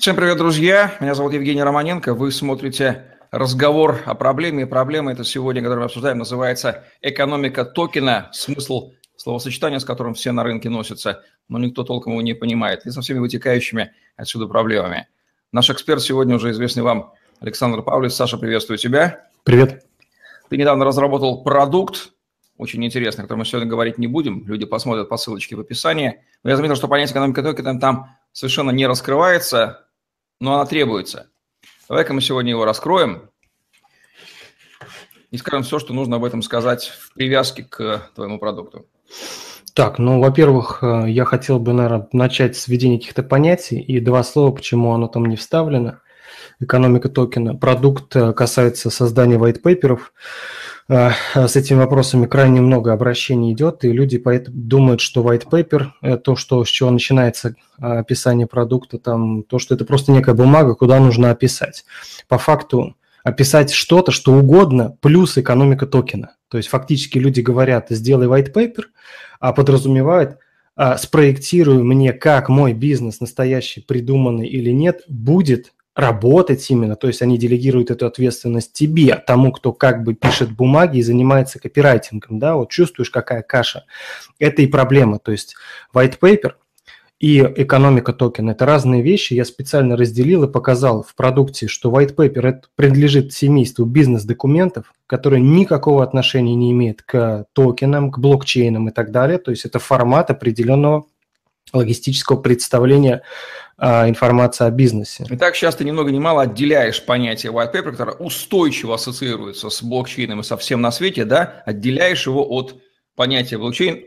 Всем привет, друзья! Меня зовут Евгений Романенко. Вы смотрите разговор о проблеме. И проблема это сегодня, которую мы обсуждаем, называется «Экономика токена». Смысл словосочетания, с которым все на рынке носятся, но никто толком его не понимает. И со всеми вытекающими отсюда проблемами. Наш эксперт сегодня уже известный вам Александр Павлович. Саша, приветствую тебя. Привет. Ты недавно разработал продукт, очень интересный, о котором мы сегодня говорить не будем. Люди посмотрят по ссылочке в описании. Но я заметил, что понятие экономика токена там совершенно не раскрывается но она требуется. Давай-ка мы сегодня его раскроем и скажем все, что нужно об этом сказать в привязке к твоему продукту. Так, ну, во-первых, э, я хотел бы, наверное, начать с введения каких-то понятий и два слова, почему оно там не вставлено. Экономика токена. Продукт э, касается создания white paper'ов. Э, с этими вопросами крайне много обращений идет, и люди думают, что white paper, то, что, с чего начинается э, описание продукта, там, то, что это просто некая бумага, куда нужно описать. По факту описать что-то, что угодно, плюс экономика токена. То есть фактически люди говорят, сделай white paper, а подразумевают, «А, спроектируй мне, как мой бизнес, настоящий, придуманный или нет, будет работать именно, то есть они делегируют эту ответственность тебе, тому, кто как бы пишет бумаги и занимается копирайтингом, да, вот чувствуешь, какая каша. Это и проблема, то есть white paper и экономика токена – это разные вещи. Я специально разделил и показал в продукте, что white paper это принадлежит семейству бизнес-документов, которые никакого отношения не имеют к токенам, к блокчейнам и так далее. То есть это формат определенного логистического представления а, информации о бизнесе. И так сейчас ты ни много ни мало отделяешь понятие white paper, которое устойчиво ассоциируется с блокчейном и со всем на свете, да, отделяешь его от понятия блокчейн.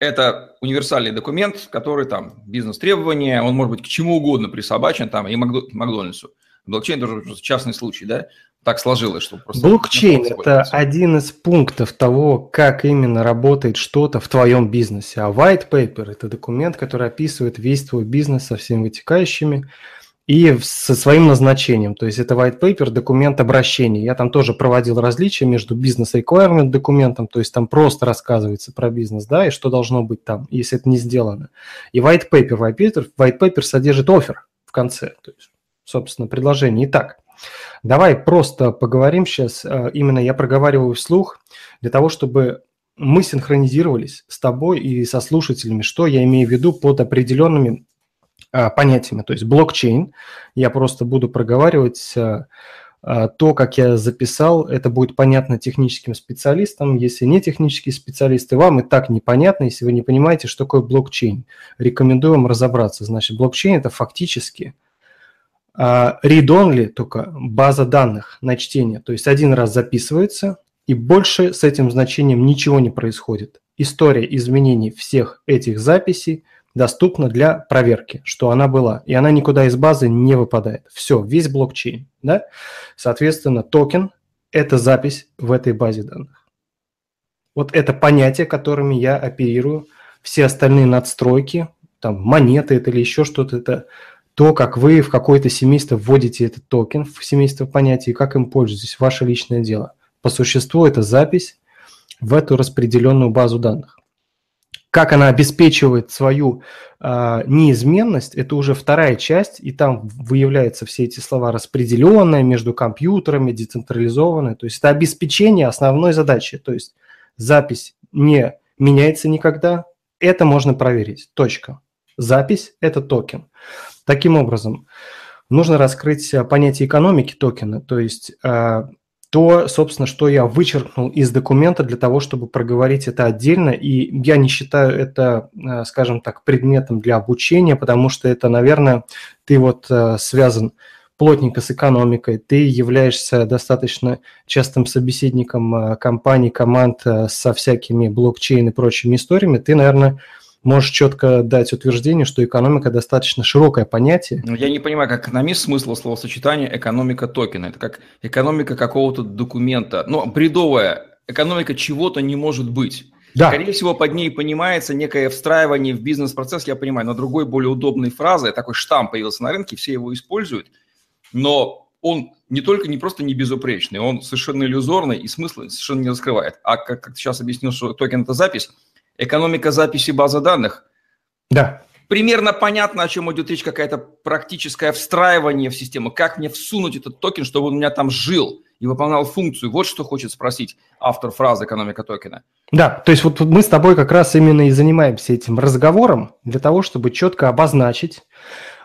Это универсальный документ, который там бизнес-требования, он может быть к чему угодно присобачен, там и Макдональдсу. Блокчейн тоже частный случай, да? Так сложилось, что просто... Блокчейн – это один из пунктов того, как именно работает что-то в твоем бизнесе. А white paper – это документ, который описывает весь твой бизнес со всеми вытекающими и со своим назначением. То есть это white paper – документ обращения. Я там тоже проводил различия между бизнес-requirement документом, то есть там просто рассказывается про бизнес, да, и что должно быть там, если это не сделано. И white paper, white paper, white paper содержит офер в конце, то есть, собственно, предложение. Итак, Давай просто поговорим сейчас, э, именно я проговариваю вслух, для того, чтобы мы синхронизировались с тобой и со слушателями, что я имею в виду под определенными э, понятиями. То есть блокчейн, я просто буду проговаривать э, то, как я записал, это будет понятно техническим специалистам. Если не технические специалисты, вам и так непонятно, если вы не понимаете, что такое блокчейн. Рекомендую вам разобраться. Значит, блокчейн – это фактически read-only только база данных на чтение. То есть один раз записывается, и больше с этим значением ничего не происходит. История изменений всех этих записей доступна для проверки, что она была. И она никуда из базы не выпадает. Все, весь блокчейн. Да? Соответственно, токен – это запись в этой базе данных. Вот это понятие, которыми я оперирую. Все остальные надстройки, там монеты это или еще что-то, это то, как вы в какое-то семейство вводите этот токен в семейство понятий как им пользуетесь, ваше личное дело. По существу это запись в эту распределенную базу данных. Как она обеспечивает свою э, неизменность, это уже вторая часть, и там выявляются все эти слова распределенное между компьютерами, децентрализованное. То есть это обеспечение основной задачи. То есть запись не меняется никогда, это можно проверить. Точка. Запись – это токен. Таким образом, нужно раскрыть э, понятие экономики токена, то есть э, то, собственно, что я вычеркнул из документа для того, чтобы проговорить это отдельно. И я не считаю это, э, скажем так, предметом для обучения, потому что это, наверное, ты вот связан плотненько с экономикой, ты являешься достаточно частым собеседником компаний, команд со всякими блокчейн и прочими историями, ты, наверное, можешь четко дать утверждение, что экономика достаточно широкое понятие. Ну, я не понимаю, как экономист смысл словосочетания экономика токена. Это как экономика какого-то документа. Ну, бредовая. Экономика чего-то не может быть. Да. Скорее всего, под ней понимается некое встраивание в бизнес-процесс, я понимаю, но другой, более удобной фразы, такой штамп появился на рынке, все его используют, но он не только, не просто не безупречный, он совершенно иллюзорный и смысл совершенно не раскрывает. А как, как ты сейчас объяснил, что токен – это запись – Экономика записи базы данных. Да. примерно понятно, о чем идет речь, какая-то практическое встраивание в систему, как мне всунуть этот токен, чтобы он у меня там жил и выполнял функцию. Вот что хочет спросить автор фразы «экономика токена». Да, то есть вот мы с тобой как раз именно и занимаемся этим разговором для того, чтобы четко обозначить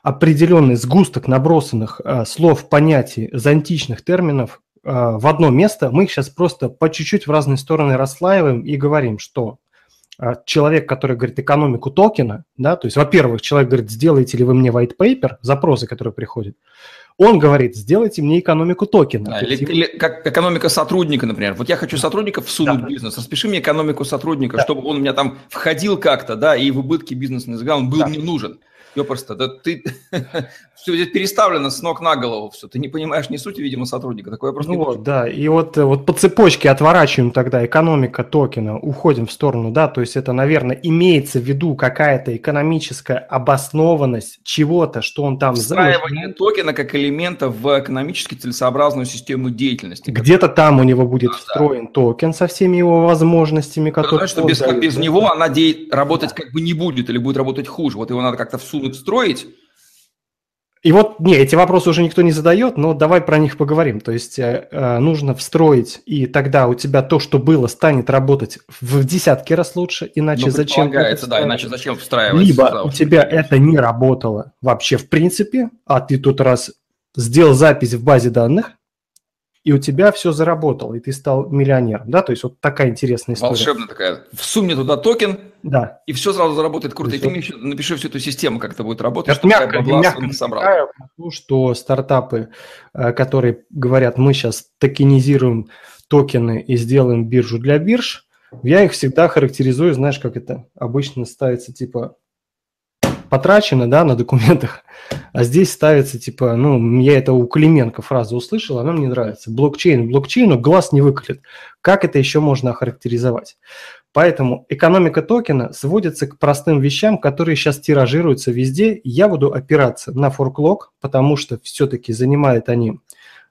определенный сгусток набросанных э, слов, понятий, зонтичных терминов э, в одно место. Мы их сейчас просто по чуть-чуть в разные стороны расслаиваем и говорим, что человек, который говорит экономику токена, да, то есть, во-первых, человек говорит, сделайте ли вы мне white paper, запросы, которые приходят, он говорит, сделайте мне экономику токена. Да, или, или как экономика сотрудника, например. Вот я хочу сотрудников всунуть да. в бизнес, распиши мне экономику сотрудника, да. чтобы он у меня там входил как-то, да, и в убытки бизнеса не он был да. мне нужен ёпрста, да ты все здесь переставлено с ног на голову все, ты не понимаешь ни сути, видимо, сотрудника. Такое просто ну вот, да, и вот, вот по цепочке отворачиваем тогда экономика токена, уходим в сторону, да, то есть это, наверное, имеется в виду какая-то экономическая обоснованность чего-то, что он там... Встраивание токена как элемента в экономически целесообразную систему деятельности. Где-то там у него будет да, встроен да. токен со всеми его возможностями, которые... Потому что без, без него она де... работать да. как бы не будет или будет работать хуже. Вот его надо как-то всунуть будут строить. И вот, не, эти вопросы уже никто не задает, но давай про них поговорим. То есть э, э, нужно встроить, и тогда у тебя то, что было, станет работать в десятки раз лучше, иначе ну, зачем? да, иначе зачем встраивать? Либо у тебя это не работало вообще в принципе, а ты тут раз сделал запись в базе данных, и у тебя все заработало, и ты стал миллионером, да, то есть вот такая интересная история. Волшебная такая, всунь мне туда токен, да. и все сразу заработает круто, и ты мне еще напиши всю эту систему, как это будет работать, чтобы мягко, я мягко собрал. что стартапы, э, которые говорят, мы сейчас токенизируем токены и сделаем биржу для бирж, я их всегда характеризую, знаешь, как это обычно ставится, типа, потрачено, да, на документах, а здесь ставится, типа, ну, я это у Клименко фразу услышал, она мне нравится. Блокчейн блокчейну глаз не выколет. Как это еще можно охарактеризовать? Поэтому экономика токена сводится к простым вещам, которые сейчас тиражируются везде. Я буду опираться на форклог, потому что все-таки занимают они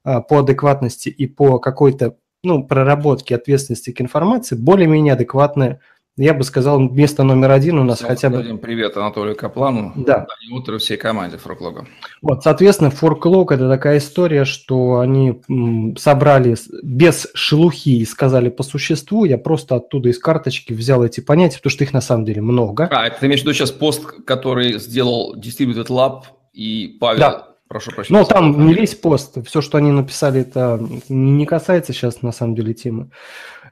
а, по адекватности и по какой-то ну, проработке ответственности к информации более-менее адекватные я бы сказал, место номер один у нас Всем хотя бы... Привет Анатолию Каплану. Да. Утро всей команде Форклога. Вот, соответственно, Форклог – это такая история, что они собрали без шелухи и сказали по существу. Я просто оттуда из карточки взял эти понятия, потому что их на самом деле много. А, это ты имеешь в виду сейчас пост, который сделал Distributed Lab и Павел да. Прошу прощения. Ну, там не весь пост, все, что они написали, это не касается сейчас на самом деле темы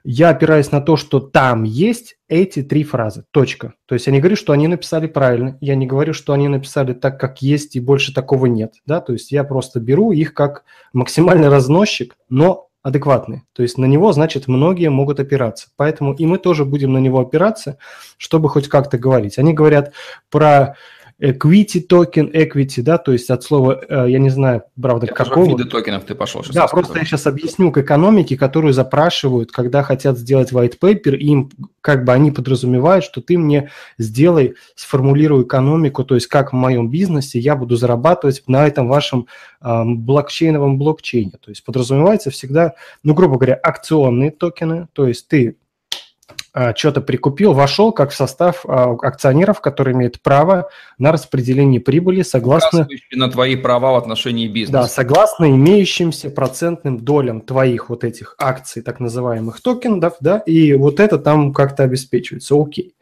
я опираюсь на то, что там есть эти три фразы. Точка. То есть я не говорю, что они написали правильно, я не говорю, что они написали так, как есть, и больше такого нет. Да? То есть я просто беру их как максимальный разносчик, но адекватный. То есть на него, значит, многие могут опираться. Поэтому и мы тоже будем на него опираться, чтобы хоть как-то говорить. Они говорят про equity токен, equity, да, то есть от слова, э, я не знаю, правда, Это какого. виды токенов ты пошел. Сейчас да, просто я сейчас объясню к экономике, которую запрашивают, когда хотят сделать white paper, им как бы они подразумевают, что ты мне сделай, сформулируй экономику, то есть как в моем бизнесе я буду зарабатывать на этом вашем э, блокчейновом блокчейне. То есть подразумевается всегда, ну, грубо говоря, акционные токены, то есть ты что-то прикупил, вошел как в состав а, акционеров, которые имеют право на распределение прибыли согласно... На твои права в отношении бизнеса. Да, согласно имеющимся процентным долям твоих вот этих акций, так называемых токенов, да, и вот это там как-то обеспечивается. Окей.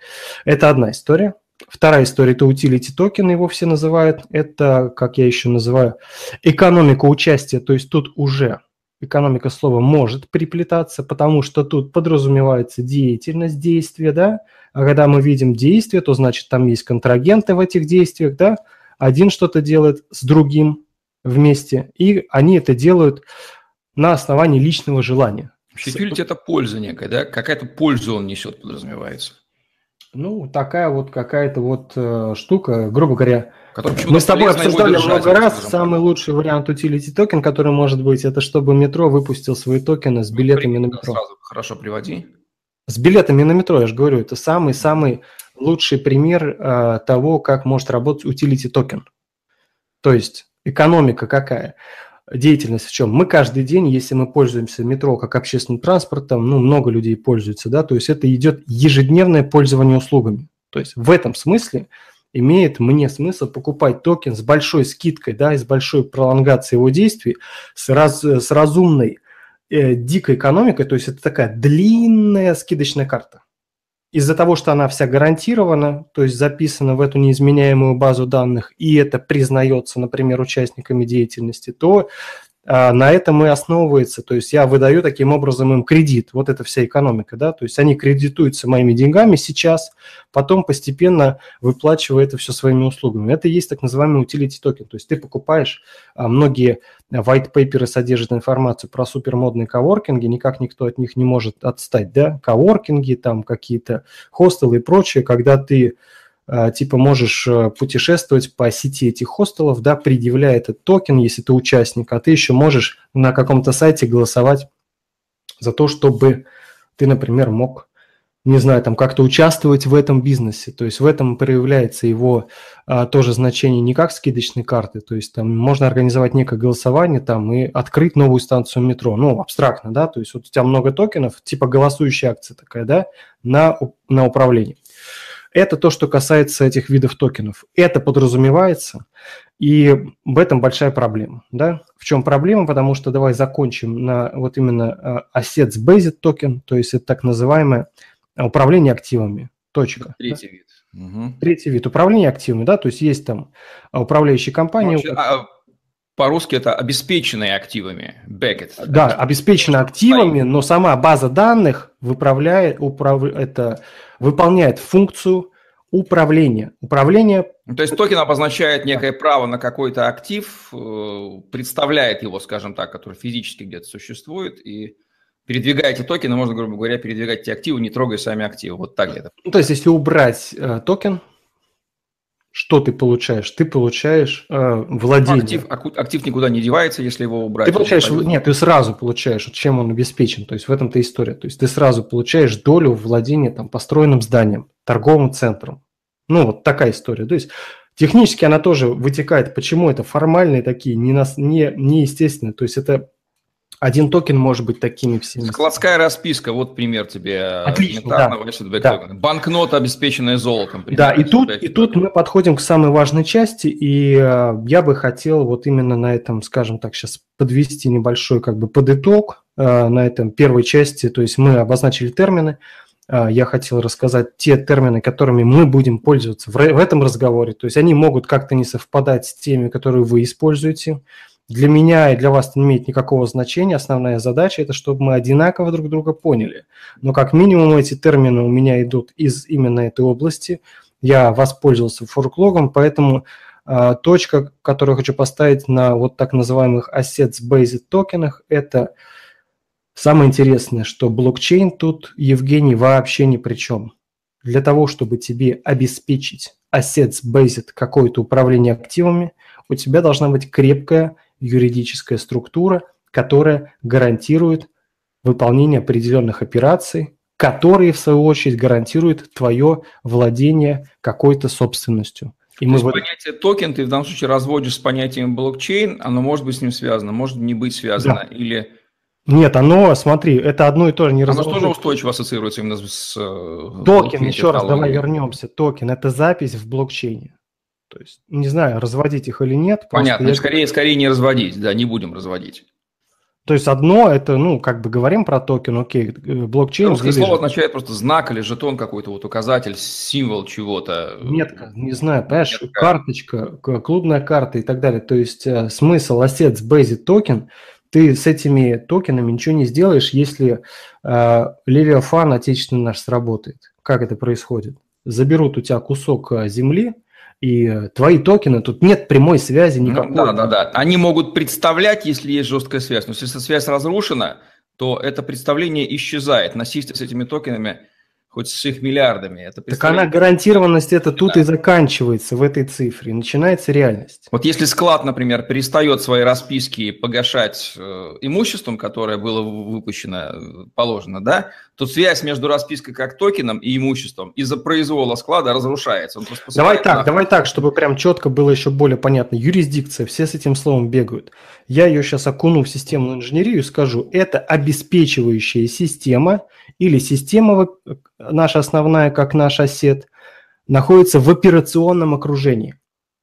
Это одна история. Вторая история – это utility токен, его все называют. Это, как я еще называю, экономика участия. То есть тут уже экономика слова может приплетаться, потому что тут подразумевается деятельность, действия, да, а когда мы видим действие, то значит там есть контрагенты в этих действиях, да, один что-то делает с другим вместе, и они это делают на основании личного желания. Security – это польза некая, да? Какая-то польза он несет, подразумевается. Ну, такая вот какая-то вот э, штука, грубо говоря, мы с тобой обсуждали много раз. Самый лучший вариант utility токен, который может быть, это чтобы метро выпустил свои токены с ну, билетами на метро. Сразу хорошо приводи. С билетами на метро, я же говорю, это самый-самый лучший пример э, того, как может работать utility токен. То есть экономика какая? Деятельность в чем? Мы каждый день, если мы пользуемся метро как общественным транспортом, ну, много людей пользуются, да, то есть это идет ежедневное пользование услугами. То есть в этом смысле имеет мне смысл покупать токен с большой скидкой, да, и с большой пролонгацией его действий, с, раз, с разумной э, дикой экономикой, то есть это такая длинная скидочная карта. Из-за того, что она вся гарантирована, то есть записана в эту неизменяемую базу данных, и это признается, например, участниками деятельности, то на этом и основывается. То есть я выдаю таким образом им кредит. Вот это вся экономика, да. То есть они кредитуются моими деньгами сейчас, потом постепенно выплачивая это все своими услугами. Это и есть так называемый utility токен. То есть ты покупаешь, а, многие white paper содержат информацию про супермодные коворкинги, никак никто от них не может отстать, да. Коворкинги, там какие-то хостелы и прочее, когда ты а, типа можешь э, путешествовать по сети этих хостелов, да, предъявляя этот токен, если ты участник, а ты еще можешь на каком-то сайте голосовать за то, чтобы ты, например, мог, не знаю, там как-то участвовать в этом бизнесе. То есть в этом проявляется его а, тоже значение не как скидочной карты, то есть там можно организовать некое голосование там и открыть новую станцию метро, ну, абстрактно, да, то есть вот у тебя много токенов, типа голосующая акция такая, да, на, на управление. Это то, что касается этих видов токенов. Это подразумевается, и в этом большая проблема. Да? В чем проблема? Потому что давай закончим на вот именно а, Assets-Based токен, то есть это так называемое управление активами. Точка. Третий да? вид. Угу. Третий вид управления активами, да, то есть есть там управляющие компании. Вообще, а, по-русски это обеспеченные активами, backed. Да, обеспечены активами, но сама база данных выправляет, управ... это, выполняет функцию управления. Управление... То есть токен обозначает некое право на какой-то актив, э, представляет его, скажем так, который физически где-то существует, и передвигая эти токены, можно, грубо говоря, передвигать эти активы, не трогая сами активы. Вот так где-то. Ну, то есть если убрать э, токен, что ты получаешь? Ты получаешь э, владение. Актив, актив никуда не девается, если его убрать. Ты получаешь, нет, ты сразу получаешь, чем он обеспечен. То есть в этом-то история. То есть ты сразу получаешь долю владения там, построенным зданием, торговым центром. Ну, вот такая история. То есть технически она тоже вытекает. Почему это формальные такие, не, нас, не, неестественные. То есть это один токен может быть такими всеми. Складская расписка, вот пример тебе. Э, Отлично, да. да. Банкнота, обеспеченная золотом. Пример, да, и тут, и тут мы подходим к самой важной части, и э, я бы хотел вот именно на этом, скажем так, сейчас подвести небольшой как бы подыток э, на этом первой части, то есть мы обозначили термины, э, я хотел рассказать те термины, которыми мы будем пользоваться в, в этом разговоре, то есть они могут как-то не совпадать с теми, которые вы используете, для меня и для вас это не имеет никакого значения. Основная задача – это чтобы мы одинаково друг друга поняли. Но как минимум эти термины у меня идут из именно этой области. Я воспользовался форклогом, поэтому э, точка, которую хочу поставить на вот так называемых assets-based токенах, это самое интересное, что блокчейн тут, Евгений, вообще ни при чем. Для того, чтобы тебе обеспечить assets-based какое-то управление активами, у тебя должна быть крепкая юридическая структура, которая гарантирует выполнение определенных операций, которые, в свою очередь, гарантируют твое владение какой-то собственностью. И То мы есть вот... понятие токен ты в данном случае разводишь с понятием блокчейн, оно может быть с ним связано, может не быть связано, да. или... Нет, оно, смотри, это одно и то же не Оно тоже устойчиво ассоциируется именно с... Э, токен, еще раз, давай вернемся. Токен – это запись в блокчейне. То есть, не знаю, разводить их или нет. Понятно, я... скорее, скорее не разводить, да, не будем разводить. То есть одно это, ну, как бы говорим про токен, окей, э, блокчейн. Русское слово означает просто знак или жетон какой-то, вот указатель, символ чего-то. Метка, не знаю, понимаешь, Метка. карточка, клубная карта и так далее. То есть э, смысл Assets Based токен, ты с этими токенами ничего не сделаешь, если э, Leviathan отечественный наш сработает. Как это происходит? Заберут у тебя кусок э, земли, и э, твои токены, тут нет прямой связи ну никакой. Ну, да, да, да. Они могут представлять, если есть жесткая связь, но если связь разрушена, то это представление исчезает. Носить с этими токенами хоть с их миллиардами. Это так она гарантированность это тут да. и заканчивается в этой цифре, начинается реальность. Вот если склад, например, перестает свои расписки погашать э, имуществом, которое было выпущено, э, положено, да, то связь между распиской как токеном и имуществом из-за произвола склада разрушается. Давай так, на... давай так, чтобы прям четко было еще более понятно. Юрисдикция, все с этим словом бегают. Я ее сейчас окуну в системную инженерию и скажу, это обеспечивающая система или система наша основная, как наш осет, находится в операционном окружении.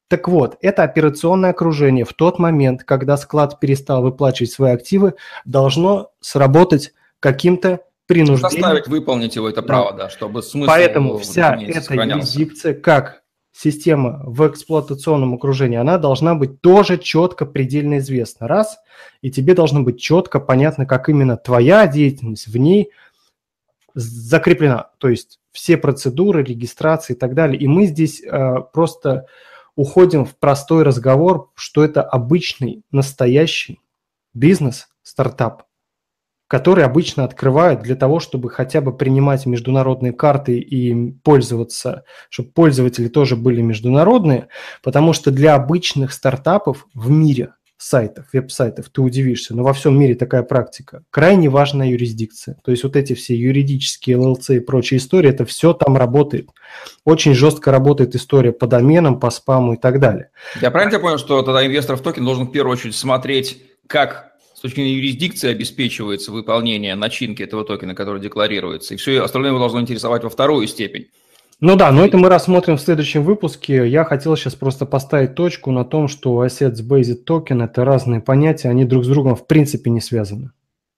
Так вот, это операционное окружение в тот момент, когда склад перестал выплачивать свои активы, должно сработать каким-то принуждением. Заставить выполнить его это право, да, чтобы смысл Поэтому вся эта юрисдикция, как система в эксплуатационном окружении, она должна быть тоже четко, предельно известна. Раз, и тебе должно быть четко понятно, как именно твоя деятельность в ней закреплена. То есть все процедуры, регистрации и так далее. И мы здесь э, просто уходим в простой разговор, что это обычный, настоящий бизнес, стартап, который обычно открывают для того, чтобы хотя бы принимать международные карты и пользоваться, чтобы пользователи тоже были международные, потому что для обычных стартапов в мире – сайтов, веб-сайтов, ты удивишься, но во всем мире такая практика. Крайне важная юрисдикция. То есть вот эти все юридические ЛЛЦ и прочие истории, это все там работает. Очень жестко работает история по доменам, по спаму и так далее. Я правильно тебя понял, что тогда инвестор в токен должен в первую очередь смотреть, как с точки зрения юрисдикции обеспечивается выполнение начинки этого токена, который декларируется, и все остальное его должно интересовать во вторую степень. Ну да, но это мы рассмотрим в следующем выпуске. Я хотел сейчас просто поставить точку на том, что Assets Based Token – это разные понятия, они друг с другом в принципе не связаны.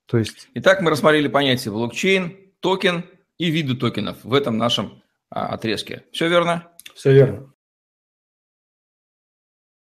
То есть... Итак, мы рассмотрели понятия блокчейн, токен и виды токенов в этом нашем а, отрезке. Все верно? Все верно.